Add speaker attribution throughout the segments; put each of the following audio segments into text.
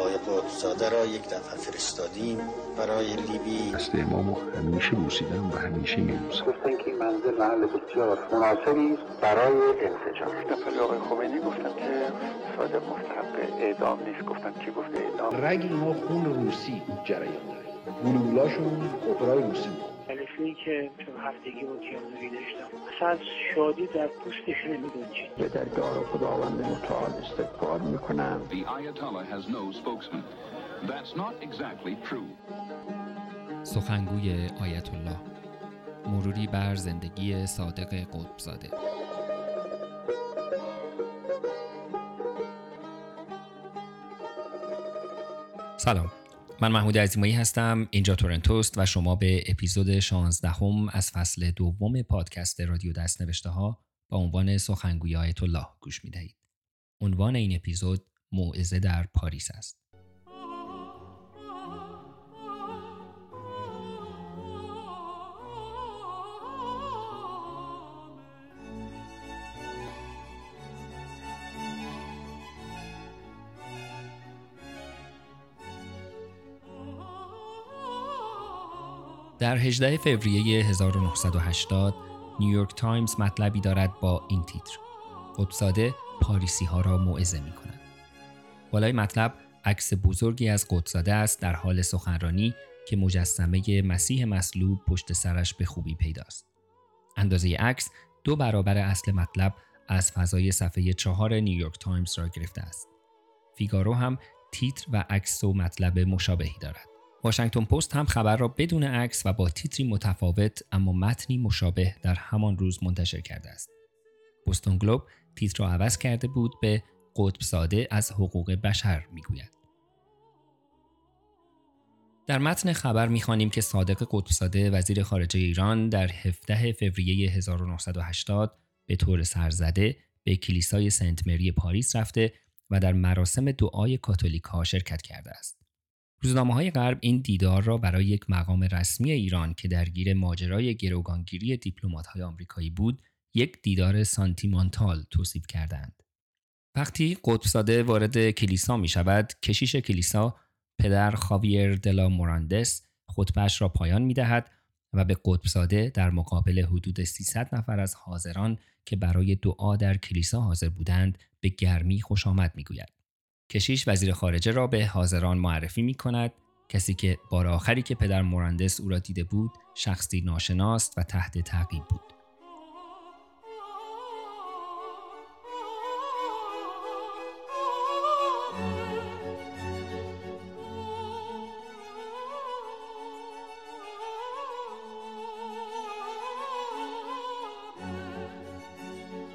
Speaker 1: آقای قطبزاده را یک دفعه فرستادیم برای لیبی.
Speaker 2: دست امامو همیشه بوسیدم و همیشه میبوسم.
Speaker 3: گفتن که این منزل محل بسیار مناسبی برای انفجار
Speaker 4: گفتم به آقای خمینی گفتم که صادق مستحق اعدام نیست. گفتم کی گفته اعدام؟
Speaker 2: رگ اینا خون روسی جریان داره. گلولاشون اپرای روسی بود.
Speaker 5: جلسه‌ای که تو هفتگی با کیانوری داشتم. اصلا از شادی در پوستش نمیگنجید
Speaker 4: به درگاه خداوند متعال استغفار می‌کنم.
Speaker 6: The Ayatollah has no spokesman. That's not exactly true.
Speaker 7: سخنگوی آیت الله مروری بر زندگی صادق قطبزاده. سلام. من محمود عزیمایی هستم اینجا تورنتوست و شما به اپیزود 16 هم از فصل دوم پادکست رادیو دست نوشته ها با عنوان سخنگوی آیت الله گوش می دهید. عنوان این اپیزود موعظه در پاریس است. در 18 فوریه 1980 نیویورک تایمز مطلبی دارد با این تیتر قطبزاده پاریسی ها را موعظه می کند. بالای مطلب عکس بزرگی از قطبزاده است در حال سخنرانی که مجسمه مسیح مصلوب پشت سرش به خوبی پیداست. اندازه عکس دو برابر اصل مطلب از فضای صفحه چهار نیویورک تایمز را گرفته است. فیگارو هم تیتر و عکس و مطلب مشابهی دارد. واشنگتن پست هم خبر را بدون عکس و با تیتری متفاوت اما متنی مشابه در همان روز منتشر کرده است. بوستون گلوب تیتر را عوض کرده بود به قطب ساده از حقوق بشر می‌گوید. در متن خبر می‌خوانیم که صادق قطبزاده وزیر خارجه ایران در 17 فوریه 1980 به طور سرزده به کلیسای سنت مری پاریس رفته و در مراسم دعای کاتولیک ها شرکت کرده است. روزنامه های غرب این دیدار را برای یک مقام رسمی ایران که درگیر ماجرای گروگانگیری دیپلمات های آمریکایی بود یک دیدار سانتیمانتال توصیف کردند. وقتی قطبزاده وارد کلیسا می شود، کشیش کلیسا پدر خاویر دلا موراندس خطبش را پایان می دهد و به قطبزاده در مقابل حدود 300 نفر از حاضران که برای دعا در کلیسا حاضر بودند به گرمی خوش آمد می گوید. کشیش وزیر خارجه را به حاضران معرفی می کند کسی که بار آخری که پدر موراندس او را دیده بود شخصی ناشناس و تحت تعقیب بود.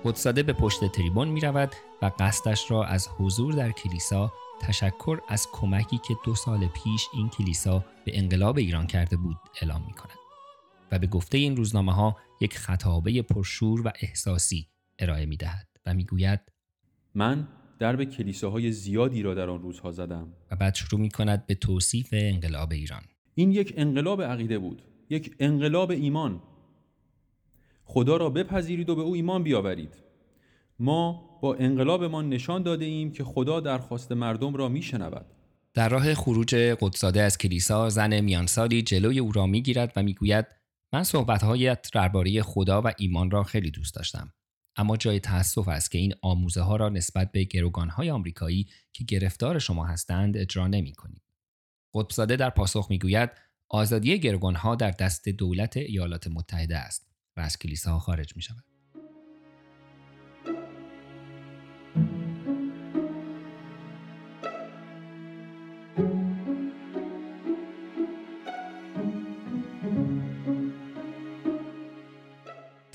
Speaker 7: قدساده به پشت تریبون می رود و قصدش را از حضور در کلیسا تشکر از کمکی که دو سال پیش این کلیسا به انقلاب ایران کرده بود اعلام می کند و به گفته این روزنامه ها یک خطابه پرشور و احساسی ارائه می دهد و می گوید
Speaker 8: من درب کلیساهای زیادی را در آن روزها زدم.
Speaker 7: و بعد شروع می کند به توصیف انقلاب ایران.
Speaker 8: این یک انقلاب عقیده بود یک انقلاب ایمان خدا را بپذیرید و به او ایمان بیاورید. ما با انقلابمان نشان داده ایم که خدا درخواست مردم را میشنود.
Speaker 7: در راه خروج قدساده از کلیسا زن میانسالی جلوی او را می‌گیرد و می‌گوید من صحبتهایت درباره خدا و ایمان را خیلی دوست داشتم. اما جای تأسف است که این آموزه ها را نسبت به گروگانهای آمریکایی که گرفتار شما هستند اجرا نمی کنید. قطبزاده در پاسخ می‌گوید آزادی گروگانها در دست دولت ایالات متحده است. و از کلیسا خارج می شود.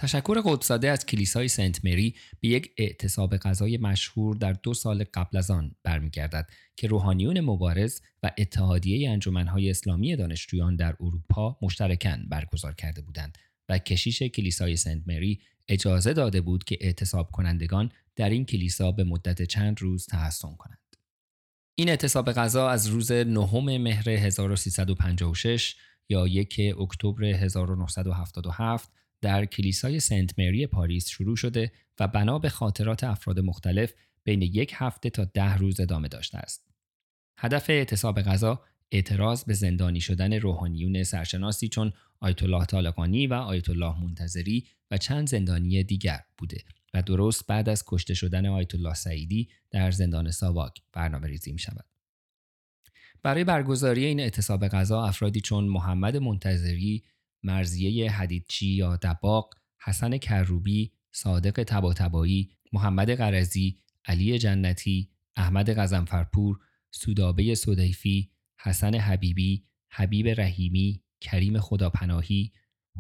Speaker 7: تشکر قدساده از کلیسای سنت مری به یک اعتصاب غذای مشهور در دو سال قبل از آن برمیگردد که روحانیون مبارز و اتحادیه انجمنهای اسلامی دانشجویان در اروپا مشترکاً برگزار کرده بودند و کشیش کلیسای سنت مری اجازه داده بود که اعتصاب کنندگان در این کلیسا به مدت چند روز تحسن کنند. این اعتصاب غذا از روز نهم مهر 1356 یا یک اکتبر 1977 در کلیسای سنت مری پاریس شروع شده و بنا به خاطرات افراد مختلف بین یک هفته تا ده روز ادامه داشته است. هدف اعتصاب غذا اعتراض به زندانی شدن روحانیون سرشناسی چون آیت الله طالقانی و آیت الله منتظری و چند زندانی دیگر بوده و درست بعد از کشته شدن آیت الله سعیدی در زندان ساواک برنامه ریزی می شود. برای برگزاری این اعتصاب غذا افرادی چون محمد منتظری، مرزیه حدیدچی یا دباق، حسن کروبی، صادق تباتبایی، محمد قرزی، علی جنتی، احمد غزنفرپور، سودابه صدیفی، حسن حبیبی، حبیب رحیمی، کریم خداپناهی،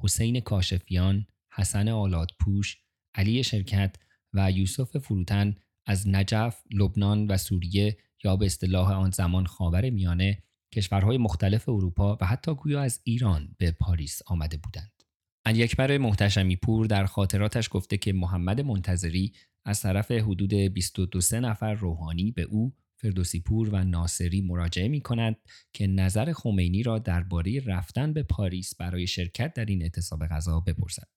Speaker 7: حسین کاشفیان، حسن آلادپوش، علی شرکت و یوسف فروتن از نجف، لبنان و سوریه یا به اصطلاح آن زمان خاور میانه کشورهای مختلف اروپا و حتی گویا از ایران به پاریس آمده بودند. اکبر محتشمی پور در خاطراتش گفته که محمد منتظری از طرف حدود 22 نفر روحانی به او فردوسی پور و ناصری مراجعه می کند که نظر خمینی را درباره رفتن به پاریس برای شرکت در این اعتصاب غذا بپرسد.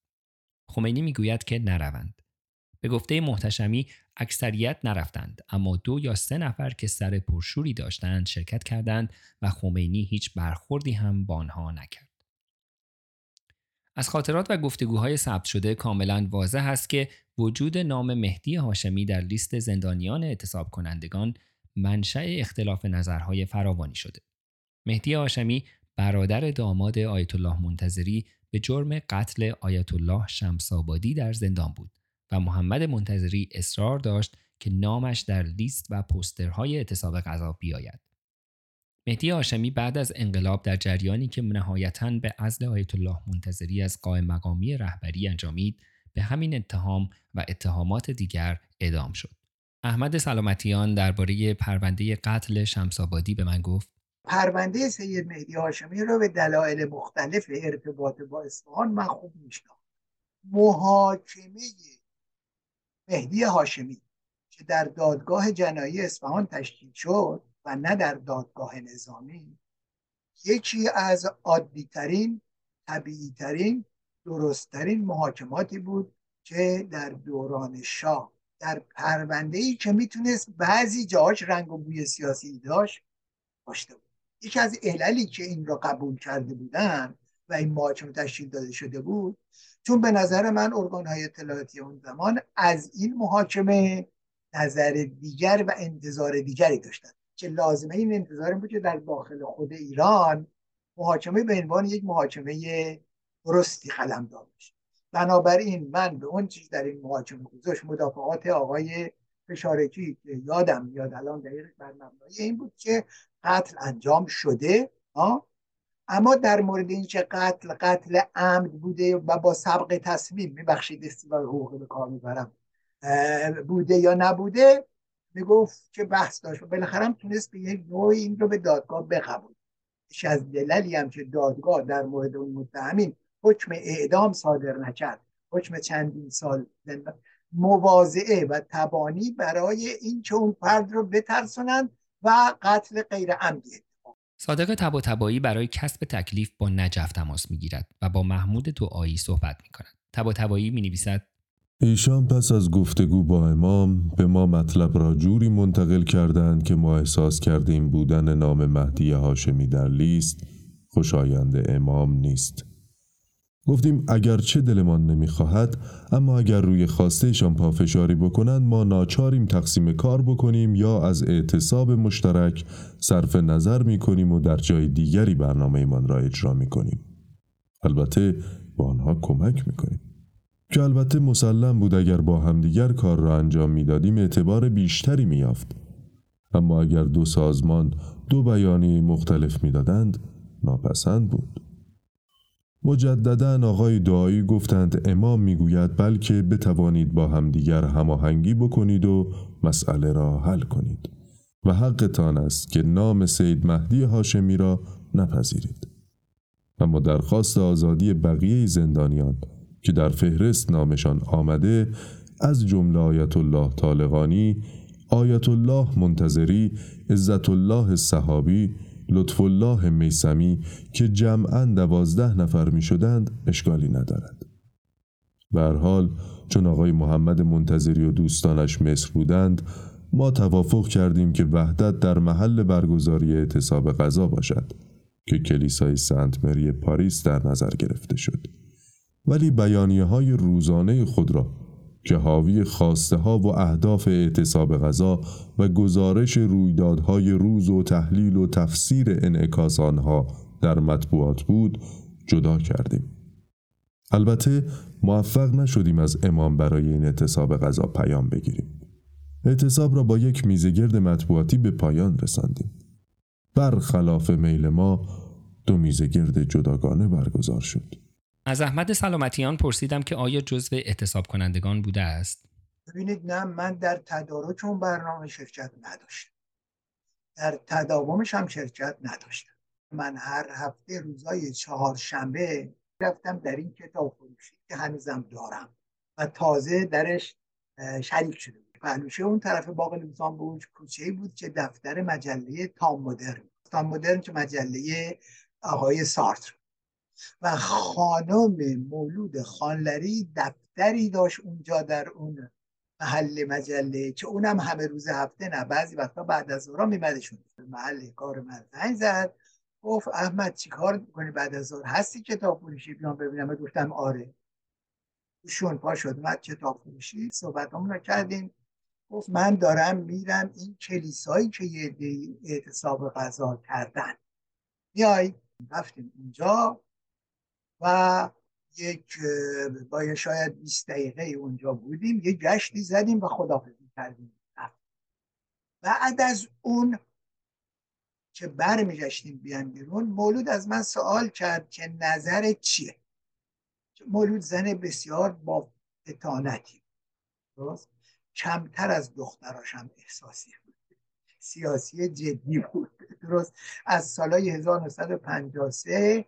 Speaker 7: خمینی می‌گوید که نروند. به گفته محتشمی اکثریت نرفتند اما دو یا سه نفر که سر پرشوری داشتند شرکت کردند و خمینی هیچ برخوردی هم با آنها نکرد. از خاطرات و گفتگوهای ثبت شده کاملا واضح است که وجود نام مهدی هاشمی در لیست زندانیان اعتصاب کنندگان منشأ اختلاف نظرهای فراوانی شده. مهدی هاشمی برادر داماد آیت الله منتظری به جرم قتل آیت الله شمسابادی در زندان بود و محمد منتظری اصرار داشت که نامش در لیست و پسترهای اعتصاب غذا بیاید. مهدی هاشمی بعد از انقلاب در جریانی که نهایتا به عزل آیت الله منتظری از قائم مقامی رهبری انجامید به همین اتهام و اتهامات دیگر اعدام شد. احمد سلامتیان درباره پرونده قتل شمسابادی به من گفت.
Speaker 9: پرونده سید مهدی هاشمی را به دلایل مختلف ارتباط با اصفهان من خوب می‌شناسم محاکمه مهدی هاشمی که در دادگاه جنایی اصفهان تشکیل شد و نه در دادگاه نظامی یکی از عادیترین طبیعیترین درستترین محاکماتی بود که در دوران شاه در پرونده ای که می‌تونست بعضی جاهاش رنگ و بوی سیاسی داشت داشته بود. یکی از عللی که این را قبول کرده بودن و این محاکمه تشکیل داده شده بود چون به نظر من ارگان های اطلاعاتی اون زمان از این محاکمه نظر دیگر و انتظار دیگری داشتن که لازمه این انتظار بود که در داخل خود ایران محاکمه به عنوان یک محاکمه درستی دار بشه. بنابراین من به اون چیز در این محاکمه گذاشت مدافعات آقای فشارکی یادم میاد الان دقیق بر مبنای این بود که قتل انجام شده آه؟ اما در مورد اینکه قتل قتل عمد بوده و با سبق تصمیم میبخشید استیلای حقوقی به کار می‌برم. بوده یا نبوده؟ می‌گفت که بحث داشت. و بالاخره هم تونست به یک نوعی این رو به دادگاه بقبول. از دللی هم که دادگاه در مورد اون متهمین حکم اعدام صادر نکرد حکم چندین سال زندان مواضعه و تبانی برای اینکه اون فرد رو بترسونند و قتل غیر عمدی
Speaker 7: صادق تبا تبایی برای کسب تکلیف با نجف تماس می‌گیرد و با محمود دعایی صحبت می کند. تبا تبایی می نویسد
Speaker 10: ایشان پس از گفتگو با امام به ما مطلب را جوری منتقل کردند که ما احساس کردیم بودن نام مهدی هاشمی در لیست خوشایند امام نیست. گفتیم اگر چه دلمان نمی‌خواهد اما اگر روی خواستهشان پافشاری بکنند ما ناچاریم تقسیم کار بکنیم یا از اعتصاب مشترک صرف نظر می‌کنیم و در جای دیگری برنامه ایمان را اجرا می‌کنیم. البته با آنها کمک می‌کنیم. که البته مسلم بود اگر با همدیگر کار را انجام می‌دادیم اعتبار بیشتری میافت اما اگر دو سازمان دو بیانیه مختلف می‌دادند ناپسند بود. مجددا آقای دعایی گفتند امام می‌گوید بلکه بتوانید با همدیگر هماهنگی بکنید و مسئله را حل کنید. و حقتان است که نام سید مهدی هاشمی را نپذیرید. اما درخواست آزادی بقیه زندانیان که در فهرست نامشان آمده از جمله آیت الله طالقانی، آیت الله منتظری، عزت الله صحابی، لطف الله میسمی که جمعا دوازده نفر می شدند اشکالی ندارد. حال چون آقای محمد منتظری و دوستانش مصر بودند ما توافق کردیم که وحدت در محل برگزاری اعتصاب غذا باشد که کلیسای سنت مری پاریس در نظر گرفته شد ولی بیانیه های روزانه خود را که حاوی خواسته ها و اهداف اعتصاب غذا و گزارش رویدادهای روز و تحلیل و تفسیر انعکاس آنها در مطبوعات بود جدا کردیم. البته موفق نشدیم از امام برای این اعتصاب غذا پیام بگیریم. اعتصاب را با یک میزگرد مطبوعاتی به پایان رساندیم. برخلاف میل ما دو میزگرد جداگانه برگزار شد.
Speaker 7: از احمد سلامتیان پرسیدم که آیا جزو اعتصاب کنندگان بوده است؟
Speaker 9: ببینید نه من در تدارک اون برنامه شرکت نداشتم. در تداومش هم شرکت نداشتم. من هر هفته روزای چهارشنبه رفتم در این کتاب فروشی که هنوزم دارم و تازه درش شریک شده بود. پهلوشه اون طرف باغ لوزان بود کوچه بود که دفتر مجله تام مدرن تام مدرن که مجله آقای سارتر و خانم مولود خانلری دفتری داشت اونجا در اون محل مجله که اونم همه روز هفته نه بعضی وقتا بعد از ظهر میمدشون محل کار من زنگ زد گفت احمد چی کار می‌کنی بعد از ظهر؟ هستی کتاب فروشی بیان ببینم. گفتم آره. شون پا شد. مد کتاب فروشی صحبت رو کردیم. گفت من دارم میرم این کلیسایی که یه اعتصاب غذا کردن. میای رفتیم اونجا. و یک با شاید 20 دقیقه اونجا بودیم یه گشتی زدیم و خدافزی کردیم. بعد از اون که برمیگشتیم بیان بیرون مولود از من سوال کرد که نظر چیه؟ مولود زن بسیار با اتانتی درست؟ کمتر از دختراش هم احساسی بود. سیاسی جدی بود. درست؟ از سالهای 1953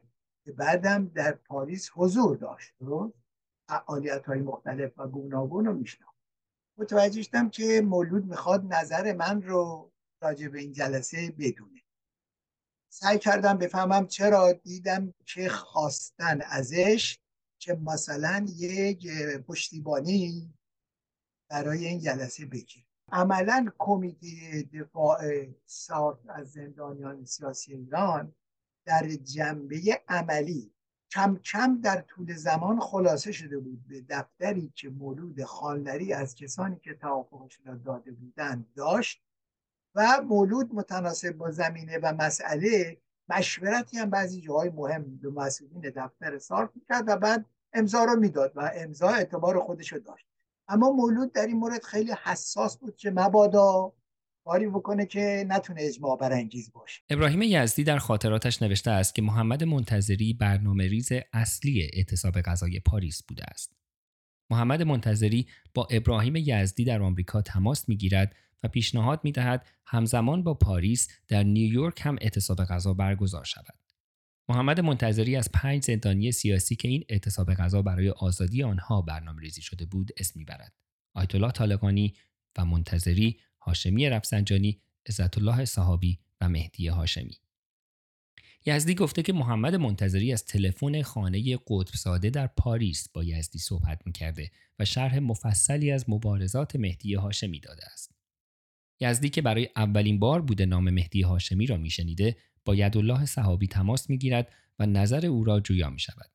Speaker 9: بعدم در پاریس حضور داشت. درست؟ فعالیت های مختلف و گوناگون رو میشنم متوجه شدم که مولود می‌خواد نظر من رو راجع به این جلسه بدونه. سعی کردم بفهمم چرا دیدم که خواستن ازش که مثلا یک پشتیبانی برای این جلسه بگیر عملا کمیته دفاع سارت از زندانیان سیاسی ایران در جنبه عملی. کم کم در طول زمان خلاصه شده بود به دفتری که مولود خانلری از کسانی که توافقش را داده بودند داشت و مولود متناسب با زمینه و مسئله مشورتی هم بعضی جاهای مهم به مسئولین دفتر صارف می‌کرد و بعد امضا رو می‌داد و امضا اعتبار خودش رو داشت. اما مولود در این مورد خیلی حساس بود که مبادا کاری بکنه که نتونه اجماع برانگیز باشه.
Speaker 7: ابراهیم یزدی در خاطراتش نوشته است که محمد منتظری برنامه ریز اصلی اعتصاب غذای پاریس بوده است. محمد منتظری با ابراهیم یزدی در آمریکا تماس می‌گیرد و پیشنهاد می‌دهد همزمان با پاریس در نیویورک هم اعتصاب غذا برگزار شود. محمد منتظری از پنج زندانی سیاسی که این اعتصاب غذا برای آزادی آنها برنامه ریزی شده بود اسم می‌برد. آیت الله طالقانی و منتظری هاشمی رفسنجانی عزت الله صحابی و مهدی هاشمی یزدی گفته که محمد منتظری از تلفن خانه قطب ساده در پاریس با یزدی صحبت می‌کرده و شرح مفصلی از مبارزات مهدی هاشمی داده است. یزدی که برای اولین بار بوده نام مهدی هاشمی را میشنیده با الله صحابی تماس می‌گیرد و نظر او را جویا می شود.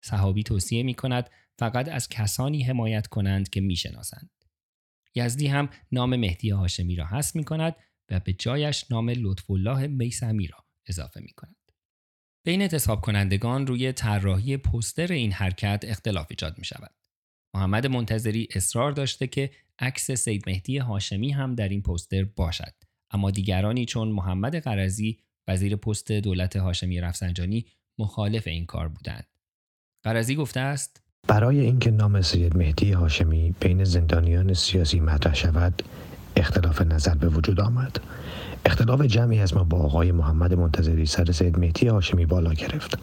Speaker 7: صحابی توصیه می کند فقط از کسانی حمایت کنند که می‌شناسند. یزدی هم نام مهدی هاشمی را حذف می کند و به جایش نام لطف الله میسمی را اضافه می کند. بین اعتصاب کنندگان روی طراحی پوستر این حرکت اختلاف ایجاد می شود. محمد منتظری اصرار داشته که عکس سید مهدی هاشمی هم در این پوستر باشد اما دیگرانی چون محمد قرضی وزیر پست دولت هاشمی رفسنجانی مخالف این کار بودند. قرضی گفته است
Speaker 11: برای اینکه نام سید مهدی هاشمی بین زندانیان سیاسی مطرح شود اختلاف نظر به وجود آمد. اختلاف جمعی از ما با آقای محمد منتظری سر سید مهدی هاشمی بالا گرفت.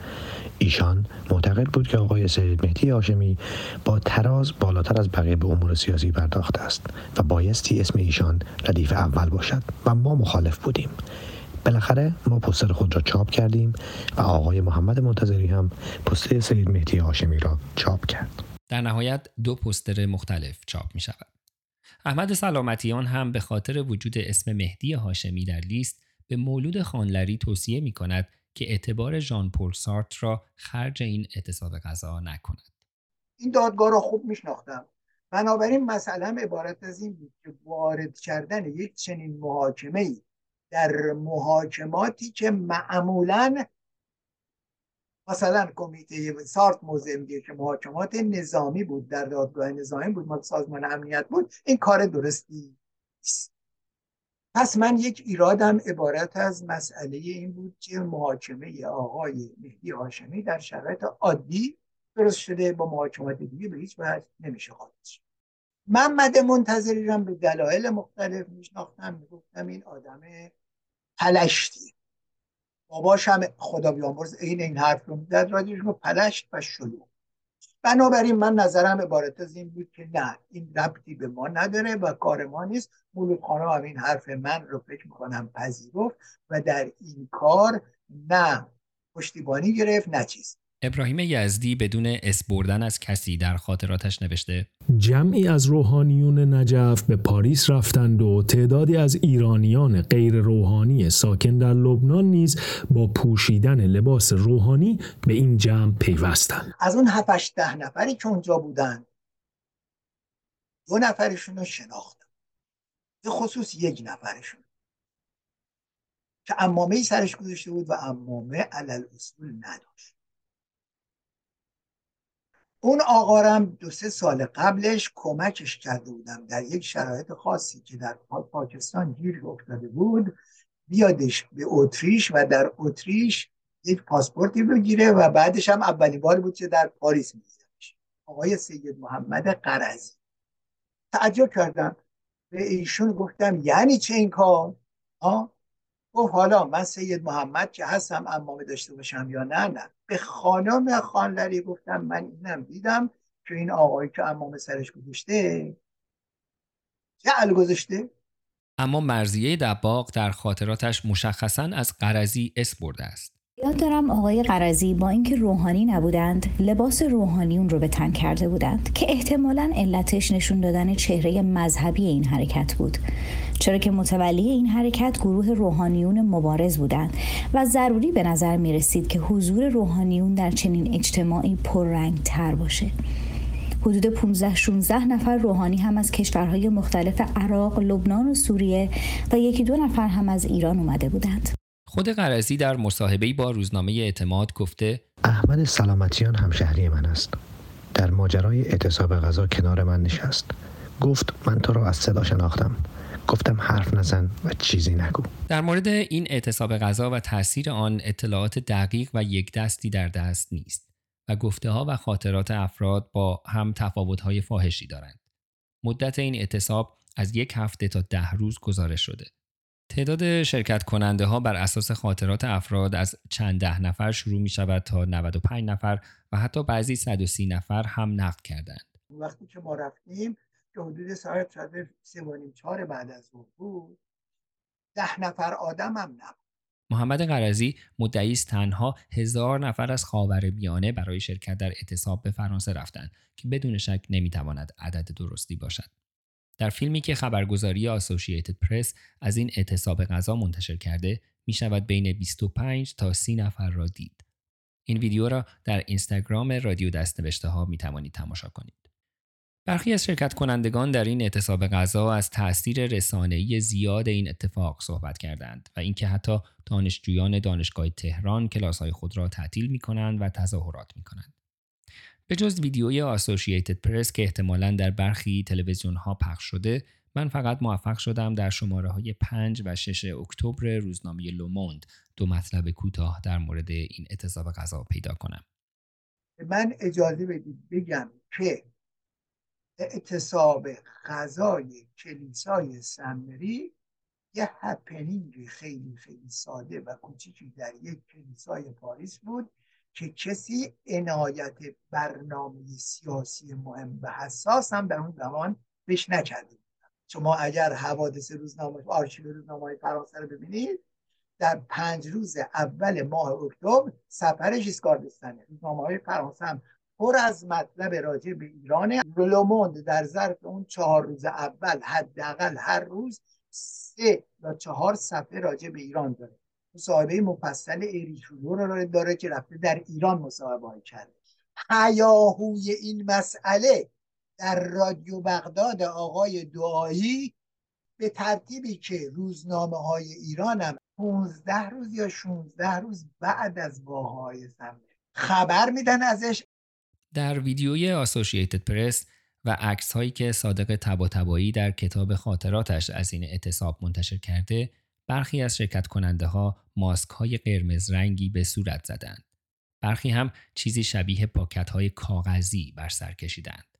Speaker 11: ایشان معتقد بود که آقای سید مهدی هاشمی با تراز بالاتر از بقیه به امور سیاسی پرداخته است و بایستی اسم ایشان ردیف اول باشد و ما مخالف بودیم. بالاخره ما پستر خود را چاپ کردیم و آقای محمد منتظری هم پستر سید مهدی هاشمی را چاپ کرد
Speaker 7: در نهایت دو پستر مختلف چاپ می شود. احمد سلامتیان هم به خاطر وجود اسم مهدی هاشمی در لیست به مولود خانلری توصیه می کند که اعتبار ژان پل سارت را خرج این اعتصاب غذا نکند.
Speaker 9: این دادگاه را خوب میشناختم بنابراین مثلا عبارت از این بود که وارد کردن یک چنین محاکمه ای در محاکماتی که معمولا مثلا کمیته سارت موضع میگه که محاکمات نظامی بود در دادگاه نظامی بود مال سازمان امنیت بود این کار درستی نیست. پس من یک ایرادم عبارت از مسئله این بود که محاکمه آقای مهدی هاشمی در شرایط عادی درست شده با محاکمات دیگه به هیچ وجه نمیشه خالص محمد منتظری رو به دلایل مختلف میشناختم می‌گفتم این آدم پلشتی. باباش هم خدا بیامرز این این حرف رو می‌زد راجعش پلشت و شلوغ. بنابراین من نظرم عبارت از این بود که نه این ربطی به ما نداره و کار ما نیست. مولود خانم هم این حرف من رو فکر می‌کنم پذیرفت و در این کار نه پشتیبانی گرفت نه چیز.
Speaker 7: ابراهیم یزدی بدون اس بردن از کسی در خاطراتش نوشته.
Speaker 12: جمعی از روحانیون نجف به پاریس رفتند و تعدادی از ایرانیان غیر روحانی ساکن در لبنان نیز با پوشیدن لباس روحانی به این جمع پیوستند.
Speaker 9: از اون هفتش ده نفری که اونجا بودن دو نفرشون رو شناختم. به خصوص یک نفرشون. که امامه سرش گذاشته بود و امامه علل اصول نداشت. اون آقارم دو سه سال قبلش کمکش کرده بودم در یک شرایط خاصی که در پاکستان گیر افتاده بود بیادش به اتریش و در اتریش یک پاسپورتی بگیره و بعدش هم اولین بار بود که در پاریس میدیدمش آقای سید محمد قرضی. تعجب کردم. به ایشون گفتم یعنی چه این کار؟ گفت حالا من سید محمد که هستم امامه داشته باشم یا نه نه. به خانم خانلری گفتم من اینم دیدم که این آقایی که امامه سرش گذاشته جعل گذاشته؟
Speaker 7: اما مرزیه دباغ در خاطراتش مشخصا از قرضی اس برده است.
Speaker 13: یاد دارم آقای قرضی با اینکه روحانی نبودند لباس روحانی اون رو به تن کرده بودند که احتمالا علتش نشون دادن چهره مذهبی این حرکت بود. چرا که متولی این حرکت گروه روحانیون مبارز بودند و ضروری به نظر می رسید که حضور روحانیون در چنین اجتماعی پررنگ تر باشه. حدود 15 16 نفر روحانی هم از کشورهای مختلف عراق، لبنان و سوریه و یکی دو نفر هم از ایران اومده بودند.
Speaker 7: خود قرضی در مصاحبه‌ای با روزنامه اعتماد گفته
Speaker 11: احمد سلامتیان همشهری من است. در ماجرای اعتصاب غذا کنار من نشست. گفت من تو را از صدا شناختم. گفتم حرف نزن و چیزی نگو.
Speaker 7: در مورد این اعتصاب غذا و تاثیر آن اطلاعات دقیق و یک دستی در دست نیست و گفته ها و خاطرات افراد با هم تفاوت های فاحشی دارند. مدت این اعتصاب از یک هفته تا ده روز گزارش شده. تعداد شرکت کننده ها بر اساس خاطرات افراد از چند ده نفر شروع می شود تا 95 نفر و حتی بعضی 130 نفر هم نقد کردند.
Speaker 9: وقتی که ما رفتیم که حدود ساعت شده سه چهار بعد از ظهر بود ده نفر آدم هم نبود.
Speaker 7: محمد قرضی مدعی است تنها هزار نفر از خاور میانه برای شرکت در اعتصاب به فرانسه رفتند که بدون شک نمی‌تواند عدد درستی باشد. در فیلمی که خبرگزاری آسوشییتد پرس از این اعتصاب غذا منتشر کرده می شود بین 25 تا 30 نفر را دید. این ویدیو را در اینستاگرام رادیو دستنوشته ها می توانید تماشا کنید. برخی از شرکت کنندگان در این اعتصاب غذا از تاثیر رسانه‌ای زیاد این اتفاق صحبت کردند و اینکه حتی دانشجویان دانشگاه تهران کلاس‌های خود را تعطیل می کنند و تظاهرات می کنند. به جز ویدیوی آسوشییتد پرس که احتمالا در برخی تلویزیون ها پخش شده من فقط موفق شدم در شماره های 5 و 6 اکتبر روزنامه لوموند دو مطلب کوتاه در مورد این اعتصاب غذا پیدا کنم
Speaker 9: من اجازه بدید بگم که اعتصاب غذای کلیسای سمری یه happening خیلی خیلی ساده و کوچیکی در یک کلیسای پاریس بود که کسی عنایت برنامه سیاسی مهم و حساس هم در اون زمان بهش نکرده شما اگر حوادث روزنامه آرشیو روزنامه فرانسه رو ببینید در پنج روز اول ماه اکتبر سفر ژیسکار دستانه روزنامه های فرانسه هم پر از مطلب راجع به ایران. لوموند در ظرف اون چهار روز اول حداقل هر روز سه یا چهار صفحه راجع به ایران داره. مصاحبه مفصل ایریک رو داره که رفته در ایران مصاحبه کرده. هیاهوی این مسئله در رادیو بغداد آقای دعایی به ترتیبی که روزنامه های ایران هم 15 روز یا 16 روز بعد از واهای سمه خبر میدن ازش.
Speaker 7: در ویدیوی آسوشیتد پرس و عکس هایی که صادق تبا در کتاب خاطراتش از این اعتصاب منتشر کرده برخی از شرکت کننده ها ماسک های قرمز رنگی به صورت زدند. برخی هم چیزی شبیه پاکت های کاغذی بر سر کشیدند.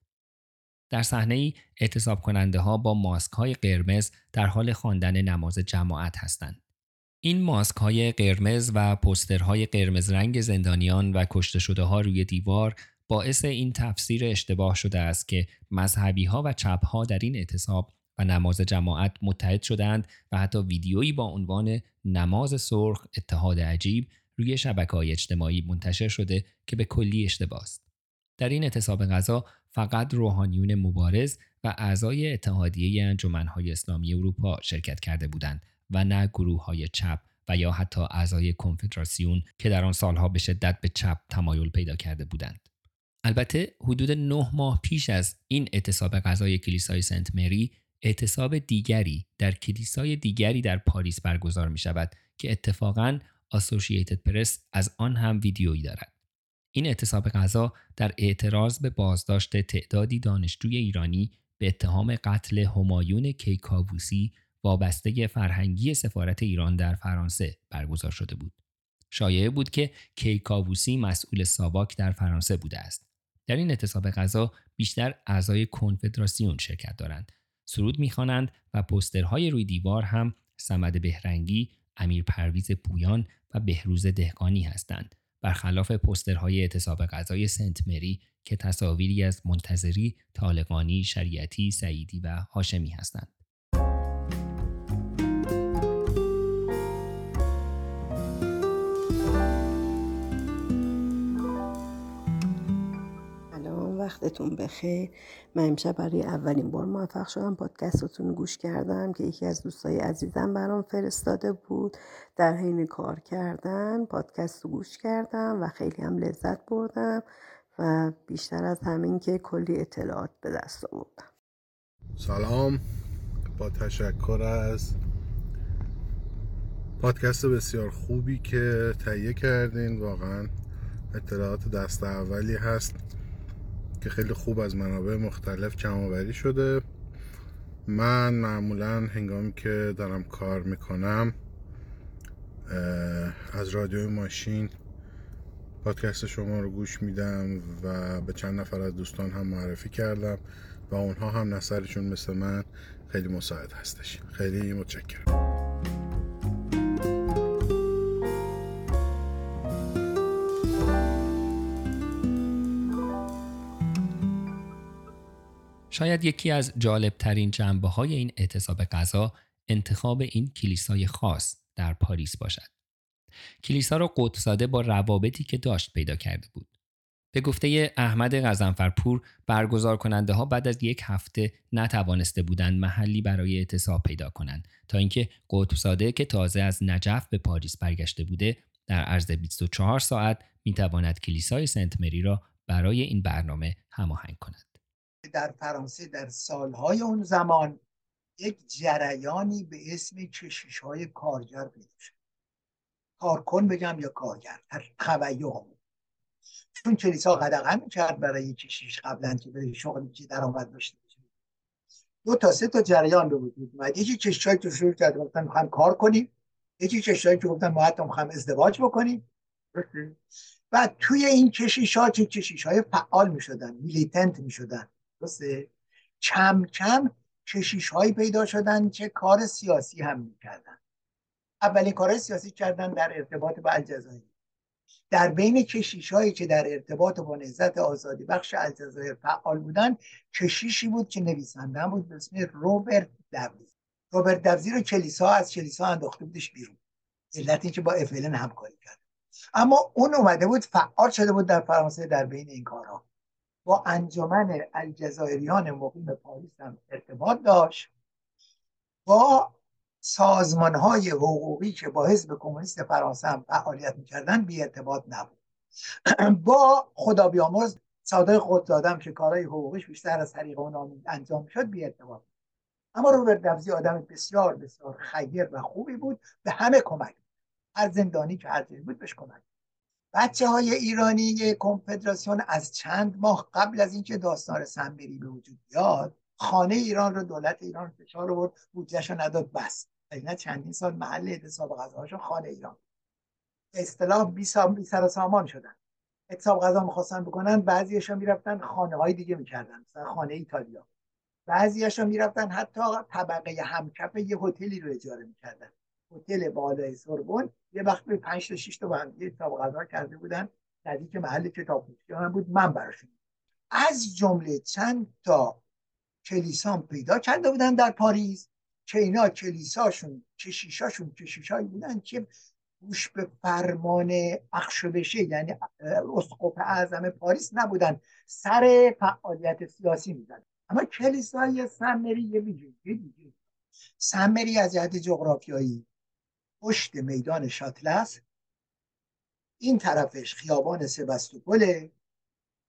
Speaker 7: در صحنه ای اعتصاب کننده ها با ماسک های قرمز در حال خواندن نماز جماعت هستند. این ماسک های قرمز و پسترهای قرمز رنگ زندانیان و کشته شده ها روی دیوار باعث این تفسیر اشتباه شده است که مذهبی ها و چپ ها در این اعتصاب و نماز جماعت متحد شدند و حتی ویدیویی با عنوان نماز سرخ اتحاد عجیب روی شبکه های اجتماعی منتشر شده که به کلی اشتباه است. در این اعتصاب غذا فقط روحانیون مبارز و اعضای اتحادیه انجمنهای اسلامی اروپا شرکت کرده بودند و نه گروه های چپ و یا حتی اعضای کنفدراسیون که در آن سالها به شدت به چپ تمایل پیدا کرده بودند. البته حدود نه ماه پیش از این اعتصاب غذای کلیسای سنت مری اعتصاب دیگری در کلیسای دیگری در پاریس برگزار می شود که اتفاقا آسوشییتد پرس از آن هم ویدیویی دارد. این اعتصاب غذا در اعتراض به بازداشت تعدادی دانشجوی ایرانی به اتهام قتل همایون کیکاووسی وابسته فرهنگی سفارت ایران در فرانسه برگزار شده بود. شایعه بود که کیکاووسی مسئول ساواک در فرانسه بوده است. در این اعتصاب غذا بیشتر اعضای کنفدراسیون شرکت دارند. سرود می‌خوانند و پسترهای روی دیوار هم سمد بهرنگی، امیر پرویز پویان و بهروز دهقانی هستند. برخلاف پسترهای اعتصاب غذای سنت مری که تصاویری از منتظری، طالقانی، شریعتی، سعیدی و هاشمی هستند.
Speaker 14: وقتتون بخیر. من امشب برای اولین بار موفق شدم. پادکستتون گوش کردم که یکی از دوستای عزیزم برام فرستاده بود. در حین کار کردن پادکست رو گوش کردم و خیلی هم لذت بردم و بیشتر از همین که کلی اطلاعات به دست آوردم.
Speaker 15: سلام. با تشکر از پادکست بسیار خوبی که تهیه کردین. واقعا اطلاعات دست اولی هست. که خیلی خوب از منابع مختلف جمع شده. من معمولا هنگامی که دارم کار می‌کنم از رادیوی ماشین پادکست شما رو گوش میدم و به چند نفر از دوستان هم معرفی کردم و اونها هم نظرشون مثل من خیلی مساعد هستش. خیلی متشکرم.
Speaker 7: شاید یکی از جالبترین جنبه های این اعتصاب غذا انتخاب این کلیسای خاص در پاریس باشد. کلیسا را قدساده با روابطی که داشت پیدا کرده بود. به گفته احمد غزنفرپور برگزار کننده ها بعد از یک هفته نتوانسته بودند محلی برای اعتصاب پیدا کنند تا اینکه قطبزاده که تازه از نجف به پاریس برگشته بوده در عرض 24 ساعت می‌تواند کلیسای سنت مری را برای این برنامه هماهنگ کند.
Speaker 9: در فرانسه در سالهای اون زمان یک جریانی به اسم کشیش های کارگر پیدا شد. کارکن بگم یا کارگر در هم چون کلیسا قدغن می‌کرد برای کشیش قبلا که به شغلی که درآمد داشته دو تا سه تا جریان به وجود اومد. یکی کشیشایی که شروع کرد گفتن هم کار کنیم. یکی کشیشایی که گفتن ما حتی هم ازدواج بکنیم. و توی این کشیش ها چه کشیش های فعال می شدن میلیتنت می شدن درسته؟ کم کم کشیش هایی پیدا شدن که کار سیاسی هم می‌کردن. اولین کار سیاسی کردن در ارتباط با الجزایر. در بین کشیش هایی که در ارتباط با نهضت آزادی بخش الجزایر فعال بودن کشیشی بود که نویسنده بود به اسم روبرت دوزی. روبرت دوزی رو کلیسا از کلیسا انداخته بودش بیرون. علت که با افلن همکاری کرد. اما اون اومده بود فعال شده بود در فرانسه در بین این کارها. با انجمن الجزایریان مقیم پاریس هم ارتباط داشت. با سازمان های حقوقی که با حزب کمونیست فرانسه هم فعالیت می‌کردن بی ارتباط نبود. با خدا بیامرز صادق قدزاده که کارهای حقوقیش بیشتر از طریق اون انجام شد بی ارتباط اما روبرت دبزی آدم بسیار بسیار خیر و خوبی بود. به همه کمک هر زندانی که هر بود بهش کمک بچه های ایرانی کنفدراسیون از چند ماه قبل از اینکه داستان سنبری به وجود بیاد خانه ایران رو دولت ایران فشار آورد بودجهش رو نداد بس. نه چندین سال محل اعتصاب غذاهاشون خانه ایران. اصطلاح بی, بی سر سامان شدن. اعتصاب غذا می‌خواستن بکنن بعضیشون می‌رفتن خانه های دیگه می‌کردن مثلا خانه ایتالیا. بعضیشون می‌رفتن حتی طبقه همکف یه هتلی رو اجاره می‌کردن. هتل بالای سوربن. یه وقت به 5 تا 6 تا با هم کتاب غذا کرده بودن. نزدیک محل کتاب من بود. من براشون از جمله چند تا کلیسا پیدا کرده بودن در پاریس که اینا کلیساشون کشیشاشون کشیشایی بودن که گوش به فرمان اخش بشه یعنی اسقف اعظم پاریس نبودن. سر فعالیت سیاسی میدن اما کلیسای سمری یه دیگه. سمری از جهت جغرافیایی پشت میدان شاتلس این طرفش خیابان سبستوپوله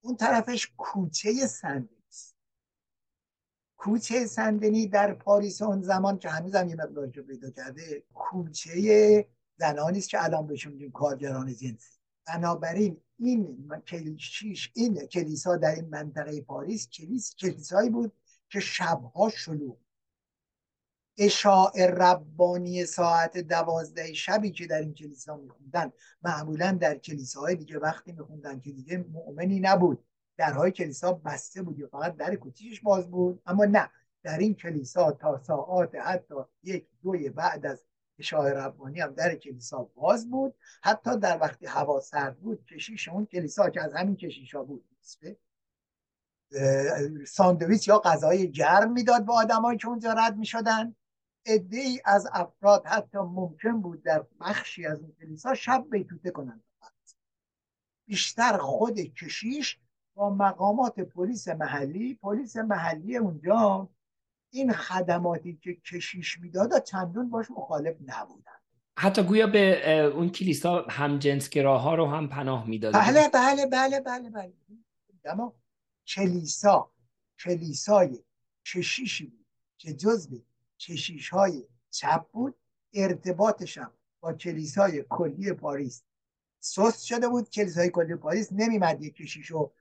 Speaker 9: اون طرفش کوچه سندنیست. کوچه سندنی در پاریس اون زمان که هنوز هم یه مقدار پیدا کرده کوچه زنانی است که الان بهشون میگیم کارگران جنسی بنابراین این کلیشیش این کلیسا در این منطقه پاریس کلیس کلیسایی بود که شبها شلوغ اشاع ربانی ساعت دوازده شبی که در این کلیسا میخوندن. معمولا در کلیساهای دیگه وقتی میخوندن که دیگه مؤمنی نبود. درهای کلیسا بسته بود فقط در کوچیش باز بود. اما نه در این کلیسا تا ساعت حتی یک دوی بعد از اشاع ربانی هم در کلیسا باز بود. حتی در وقتی هوا سرد بود کشیش اون کلیسا که از همین کشیشا بود ساندویچ یا غذای گرم می‌داد به آدمایی که اونجا رد می‌شدن. عده ای از افراد حتی ممکن بود در بخشی از اون کلیسا شب بیتوته کنند. بیشتر خود کشیش با مقامات پلیس محلی پلیس محلی اونجا این خدماتی که کشیش می‌داد چندون باش مخالف نبودن
Speaker 7: حتی گویا به اون کلیسا هم جنسگراها رو هم پناه می‌داد
Speaker 9: بله بله بله بله بله. اما کلیسا کلیسای کشیشی بود که جزو کشیش های چپ بود ارتباطش هم با کلیسای کلی پاریس سست شده بود. کلیسای کلی پاریس نمیمد یک کشیش رو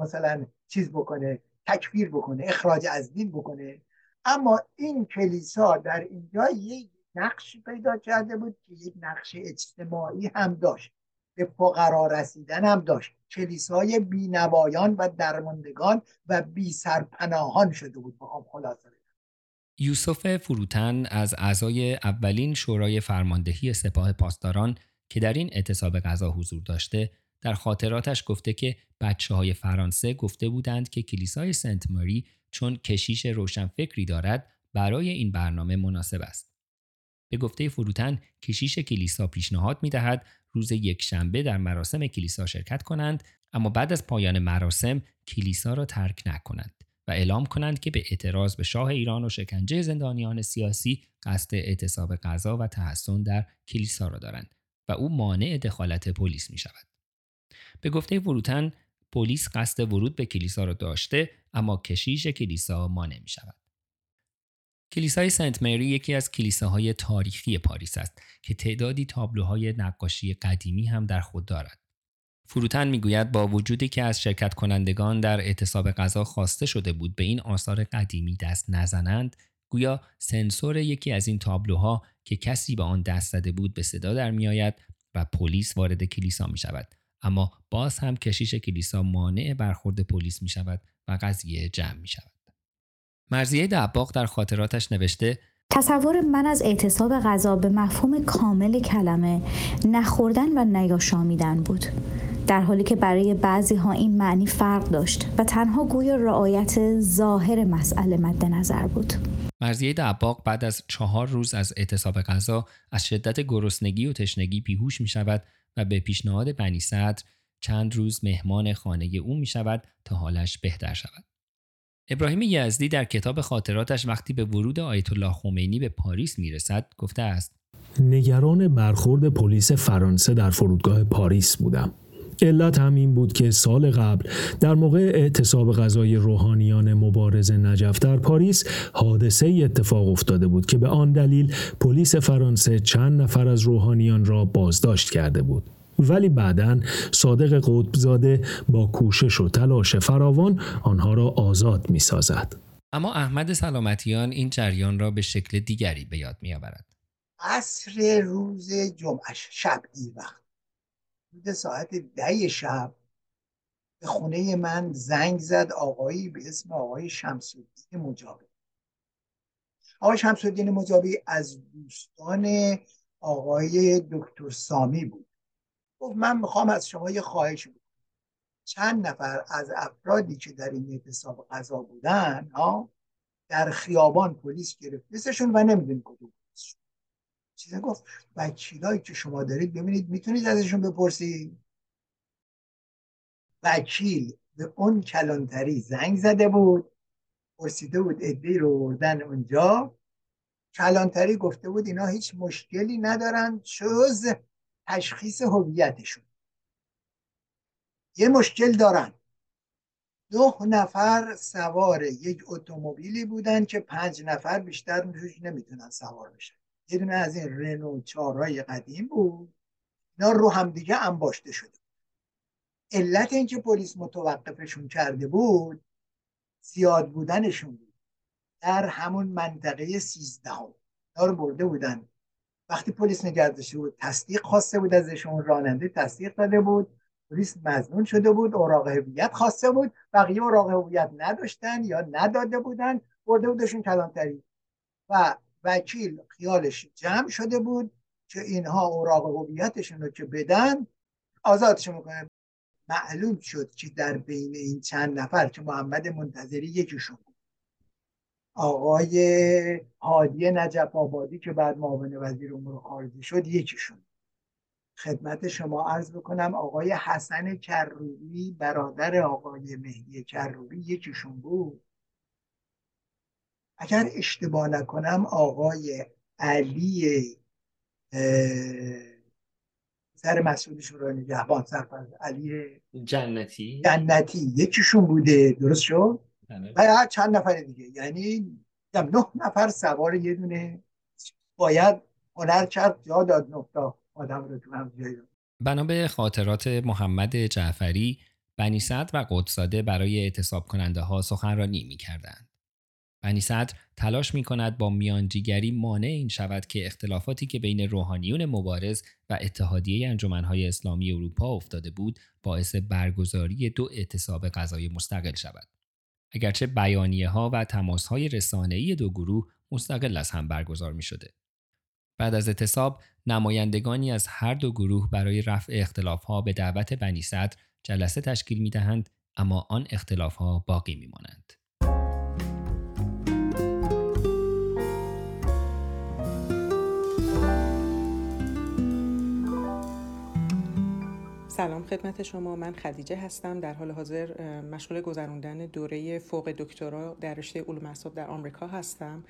Speaker 9: مثلا چیز بکنه تکفیر بکنه اخراج از دین بکنه. اما این کلیسا در اینجا یک نقش پیدا کرده بود که یک نقش اجتماعی هم داشت. به فقرا رسیدن هم داشت. کلیسای بینوایان و درماندگان و بی سرپناهان شده بود. بخوام خلاصه
Speaker 7: یوسف فروتن از اعضای اولین شورای فرماندهی سپاه پاسداران که در این اعتصاب غذا حضور داشته در خاطراتش گفته که بچه های فرانسه گفته بودند که کلیسای سنت ماری چون کشیش روشنفکری دارد برای این برنامه مناسب است. به گفته فروتن کشیش کلیسا پیشنهاد می دهد روز یک شنبه در مراسم کلیسا شرکت کنند اما بعد از پایان مراسم کلیسا را ترک نکنند. و اعلام کنند که به اعتراض به شاه ایران و شکنجه زندانیان سیاسی قصد اعتصاب غذا و تحسن در کلیسا را دارند و او مانع دخالت پلیس می شود. به گفته وروتن پلیس قصد ورود به کلیسا را داشته اما کشیش کلیسا مانع می شود. کلیسای سنت مری یکی از کلیساهای تاریخی پاریس است که تعدادی تابلوهای نقاشی قدیمی هم در خود دارد. فروتن می‌گوید با وجودی که از شرکت کنندگان در اعتصاب غذا خواسته شده بود به این آثار قدیمی دست نزنند گویا سنسور یکی از این تابلوها که کسی به آن دست زده بود به صدا در میآید و پلیس وارد کلیسا می شود اما باز هم کشیش کلیسا مانع برخورد پلیس می شود و قضیه جمع می شود مرزیه دباغ در خاطراتش نوشته
Speaker 13: تصور من از اعتصاب غذا به مفهوم کامل کلمه نخوردن و نیاشامیدن بود. در حالی که برای بعضی ها این معنی فرق داشت و تنها گوی رعایت ظاهر مسئله مد نظر بود
Speaker 7: مرزیه دباغ بعد از چهار روز از اعتصاب غذا از شدت گرسنگی و تشنگی بیهوش می شود و به پیشنهاد بنی صدر چند روز مهمان خانه او می شود تا حالش بهتر شود. ابراهیم یزدی در کتاب خاطراتش وقتی به ورود آیت الله خمینی به پاریس می رسد گفته است
Speaker 12: نگران برخورد پلیس فرانسه در فرودگاه پاریس بودم. علت هم این بود که سال قبل در موقع اعتصاب غذای روحانیان مبارز نجف در پاریس حادثه ای اتفاق افتاده بود که به آن دلیل پلیس فرانسه چند نفر از روحانیان را بازداشت کرده بود. ولی بعدا صادق قطبزاده با کوشش و تلاش فراوان آنها را آزاد می سازد.
Speaker 7: اما احمد سلامتیان این جریان را به شکل دیگری به یاد می آورد.
Speaker 9: عصر روز جمعه شب این وقت حدود ساعت ده شب به خونه من زنگ زد آقایی به اسم آقای شمسالدین مجابی آقای شمسالدین مجابی از دوستان آقای دکتر سامی بود. گفت من می‌خوام از شما یه خواهش بکنم. چند نفر از افرادی که در این اعتصاب قضا بودن ها در خیابان پلیس گرفتشون و نمی‌دونی کدوم. چیزا گفت. وکیلایی که شما دارید ببینید می‌تونید ازشون بپرسید. وکیل به اون کلانتری زنگ زده بود پرسیده بود ادی رو بردن اونجا. کلانتری گفته بود اینا هیچ مشکلی ندارن جز تشخیص هویتشون. یه مشکل دارن. نه نفر سوار یک اتومبیلی بودن که پنج نفر بیشتر توش نمی‌تونن سوار بشن. یه دونه از این رنو چارای قدیم بود. اینا رو همدیگه انباشته شده علت اینکه پلیس متوقفشون کرده بود زیاد بودنشون بود. در همون منطقه سیزدهم. اینا رو برده بودن. وقتی پلیس نگردشته بود تصدیق خواسته بود ازشون راننده تصدیق داده بود. پلیس مزنون شده بود اوراق هویت خواسته بود. بقیه اوراق هویت نداشتن یا نداده بودن. برده بودشون کلانتری. و وکیل خیالش جمع شده بود که اینها اوراق هویتشون رو که بدن آزادشون می‌کنه معلوم شد که در بین این چند نفر که محمد منتظری یکیشون بود. آقای هادی نجف آبادی که بعد معاون وزیر امور خارجه شد یکیشون. خدمت شما عرض بکنم آقای حسن کروبی برادر آقای مهدی کروبی یکیشون بود. اگر اشتباه نکنم آقای علی سر مسئول شورای نگهبان سرفرز علی
Speaker 7: جنتی؟
Speaker 9: جنتی یکیشون بوده درست شد؟ و چند نفر دیگه یعنی نه نفر سوار یه دونه باید هنر کرد جا داد نقطه آدم رو تو هم جایی
Speaker 7: بنا به خاطرات محمد جعفری بنی صدر و قدساده برای اعتصاب کننده ها سخنرانی می کردند. بنی صدر تلاش می کند با میانجیگری مانع این شود که اختلافاتی که بین روحانیون مبارز و اتحادیه انجمنهای اسلامی اروپا افتاده بود باعث برگزاری دو اعتصاب غذای مستقل شود. اگرچه بیانیه ها و تماس های رسانه‌ای دو گروه مستقل از هم برگزار می شده. بعد از اعتصاب نمایندگانی از هر دو گروه برای رفع اختلاف ها به دعوت بنی صدر جلسه تشکیل می دهند اما آن اختلاف ها باقی می مانند.
Speaker 16: سلام خدمت شما. من خدیجه هستم. در حال حاضر مشغول گذراندن دوره فوق دکترا در رشته علوم اعصاب در آمریکا هستم.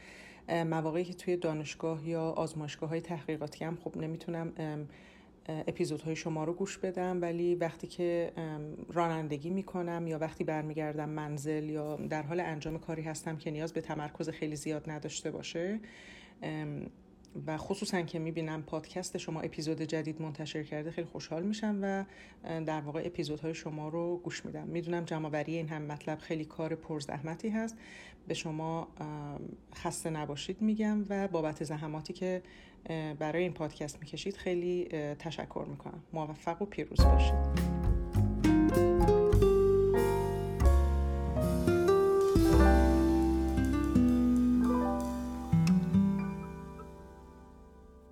Speaker 16: مواقعی که توی دانشگاه یا آزمایشگاه های تحقیقاتی هم خب نمی‌تونم اپیزودهای شما رو گوش بدم ولی وقتی که رانندگی می‌کنم یا وقتی برمیگردم منزل یا در حال انجام کاری هستم که نیاز به تمرکز خیلی زیاد نداشته باشه و خصوصا که می‌بینم پادکست شما اپیزود جدید منتشر کرده خیلی خوشحال میشم و در واقع اپیزودهای شما رو گوش میدم. می‌دونم جمعوری این هم مطلب خیلی کار پرزحمتی هست. به شما خسته نباشید میگم و بابت زحماتی که برای این پادکست می‌کشید خیلی تشکر می‌کنم. موفق و پیروز باشید.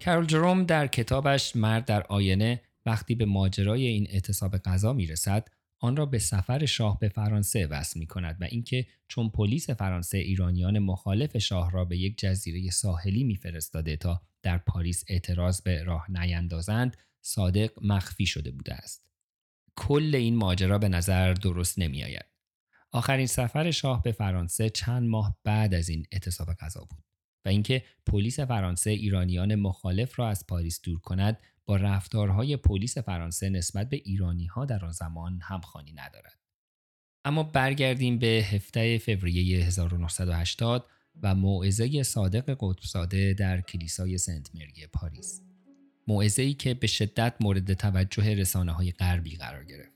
Speaker 7: کرول جروم در کتابش مرد در آینه وقتی به ماجرای این اعتصاب غذا می‌رسد آن را به سفر شاه به فرانسه وصل می کند و اینکه چون پلیس فرانسه ایرانیان مخالف شاه را به یک جزیره ساحلی میفرستاده تا در پاریس اعتراض به راه نیندازند صادق مخفی شده بوده است کل این ماجرا به نظر درست نمی آید. آخرین سفر شاه به فرانسه چند ماه بعد از این اعتصاب غذا بود و اینکه پلیس فرانسه ایرانیان مخالف را از پاریس دور کند با رفتارهای پلیس فرانسه نسبت به ایرانی ها در آن زمان همخوانی ندارد. اما برگردیم به هفته فوریه 1980 و موعظه صادق قطبزاده در کلیسای سنت مری پاریس. موعظه ای که به شدت مورد توجه رسانه های غربی قرار گرفت.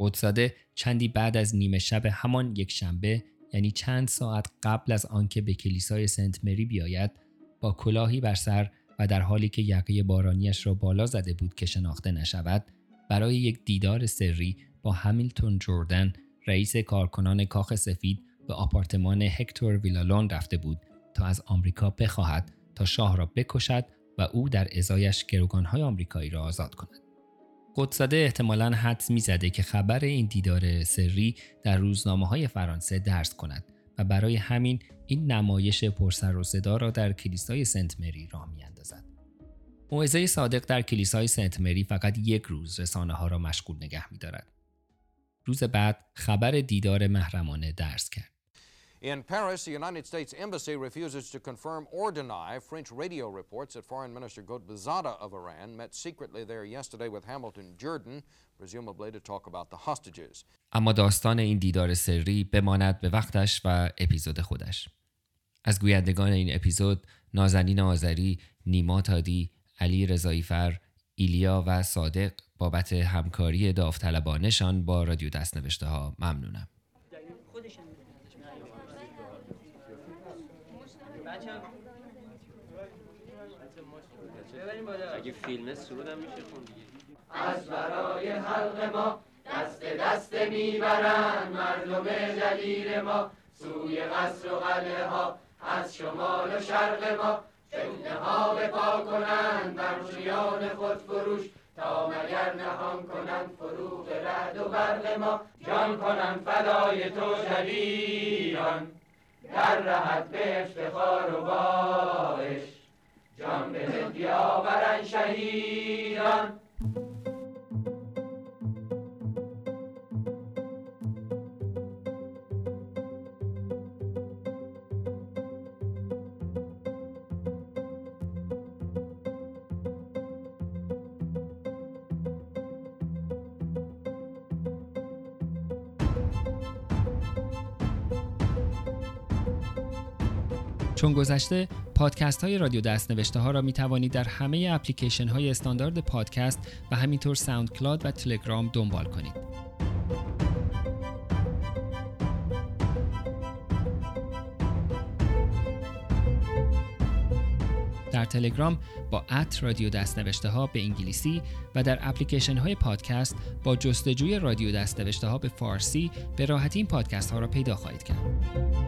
Speaker 7: قطبزاده چندی بعد از نیمه شب همان یک شنبه یعنی چند ساعت قبل از آنکه به کلیسای سنت مری بیاید با کلاهی بر سر و در حالی که یقه بارانیش را بالا زده بود که شناخته نشود برای یک دیدار سری با همیلتون جوردن رئیس کارکنان کاخ سفید به آپارتمان هکتور ویلالون رفته بود تا از آمریکا بخواهد تا شاه را بکشد و او در ازایش گروگانهای آمریکایی را آزاد کند. قدساده احتمالا حدس می‌زده که خبر این دیدار سری در روزنامه های فرانسه درس کند و برای همین این نمایش پرسر و صدا را در کلیسای سنت مری راه میاندازد. موعظه صادق در کلیسای سنت مری فقط یک روز رسانه ها را مشغول نگه میدارد. روز بعد خبر دیدار محرمانه درس کرد.
Speaker 17: In Paris, the United States Embassy refuses to confirm or deny French radio reports that Foreign Minister Godbezada of Iran met secretly there yesterday with Hamilton Jordan, presumably to talk about the hostages.
Speaker 7: اما داستان این دیدار سری بماند به وقتش و اپیزود خودش. از گویندگان این اپیزود نازنین آذری، نیما تادی، علی رضاییفر، ایلیا و صادق بابت همکاری داوطلبانشان با رادیو دستنوشته ها ممنونم.
Speaker 18: اگه فیلمه سرودم میشه
Speaker 19: از برای خلق ما دست دست می‌برند مردم دلیر ما. سوی قصر و قلعه ها از شمال و شرق ما. فتنه ها به پا کنند بر خود فروش. تا مگر نهان کنند فروغ رعد و برق ما. جان کنند فدای تو جویان در رهت به افتخار و باش جان به بیاورن شهیدان.
Speaker 7: چون گذشته پادکست های رادیو دست نوشته ها را می توانید در همه اپلیکیشن های استاندارد پادکست و همینطور SoundCloud و تلگرام دنبال کنید. در تلگرام با at رادیو دست نوشته ها به انگلیسی و در اپلیکیشن های پادکست با جستجوی رادیو دست نوشته ها به فارسی به راحتی این پادکست ها را پیدا خواهید کرد.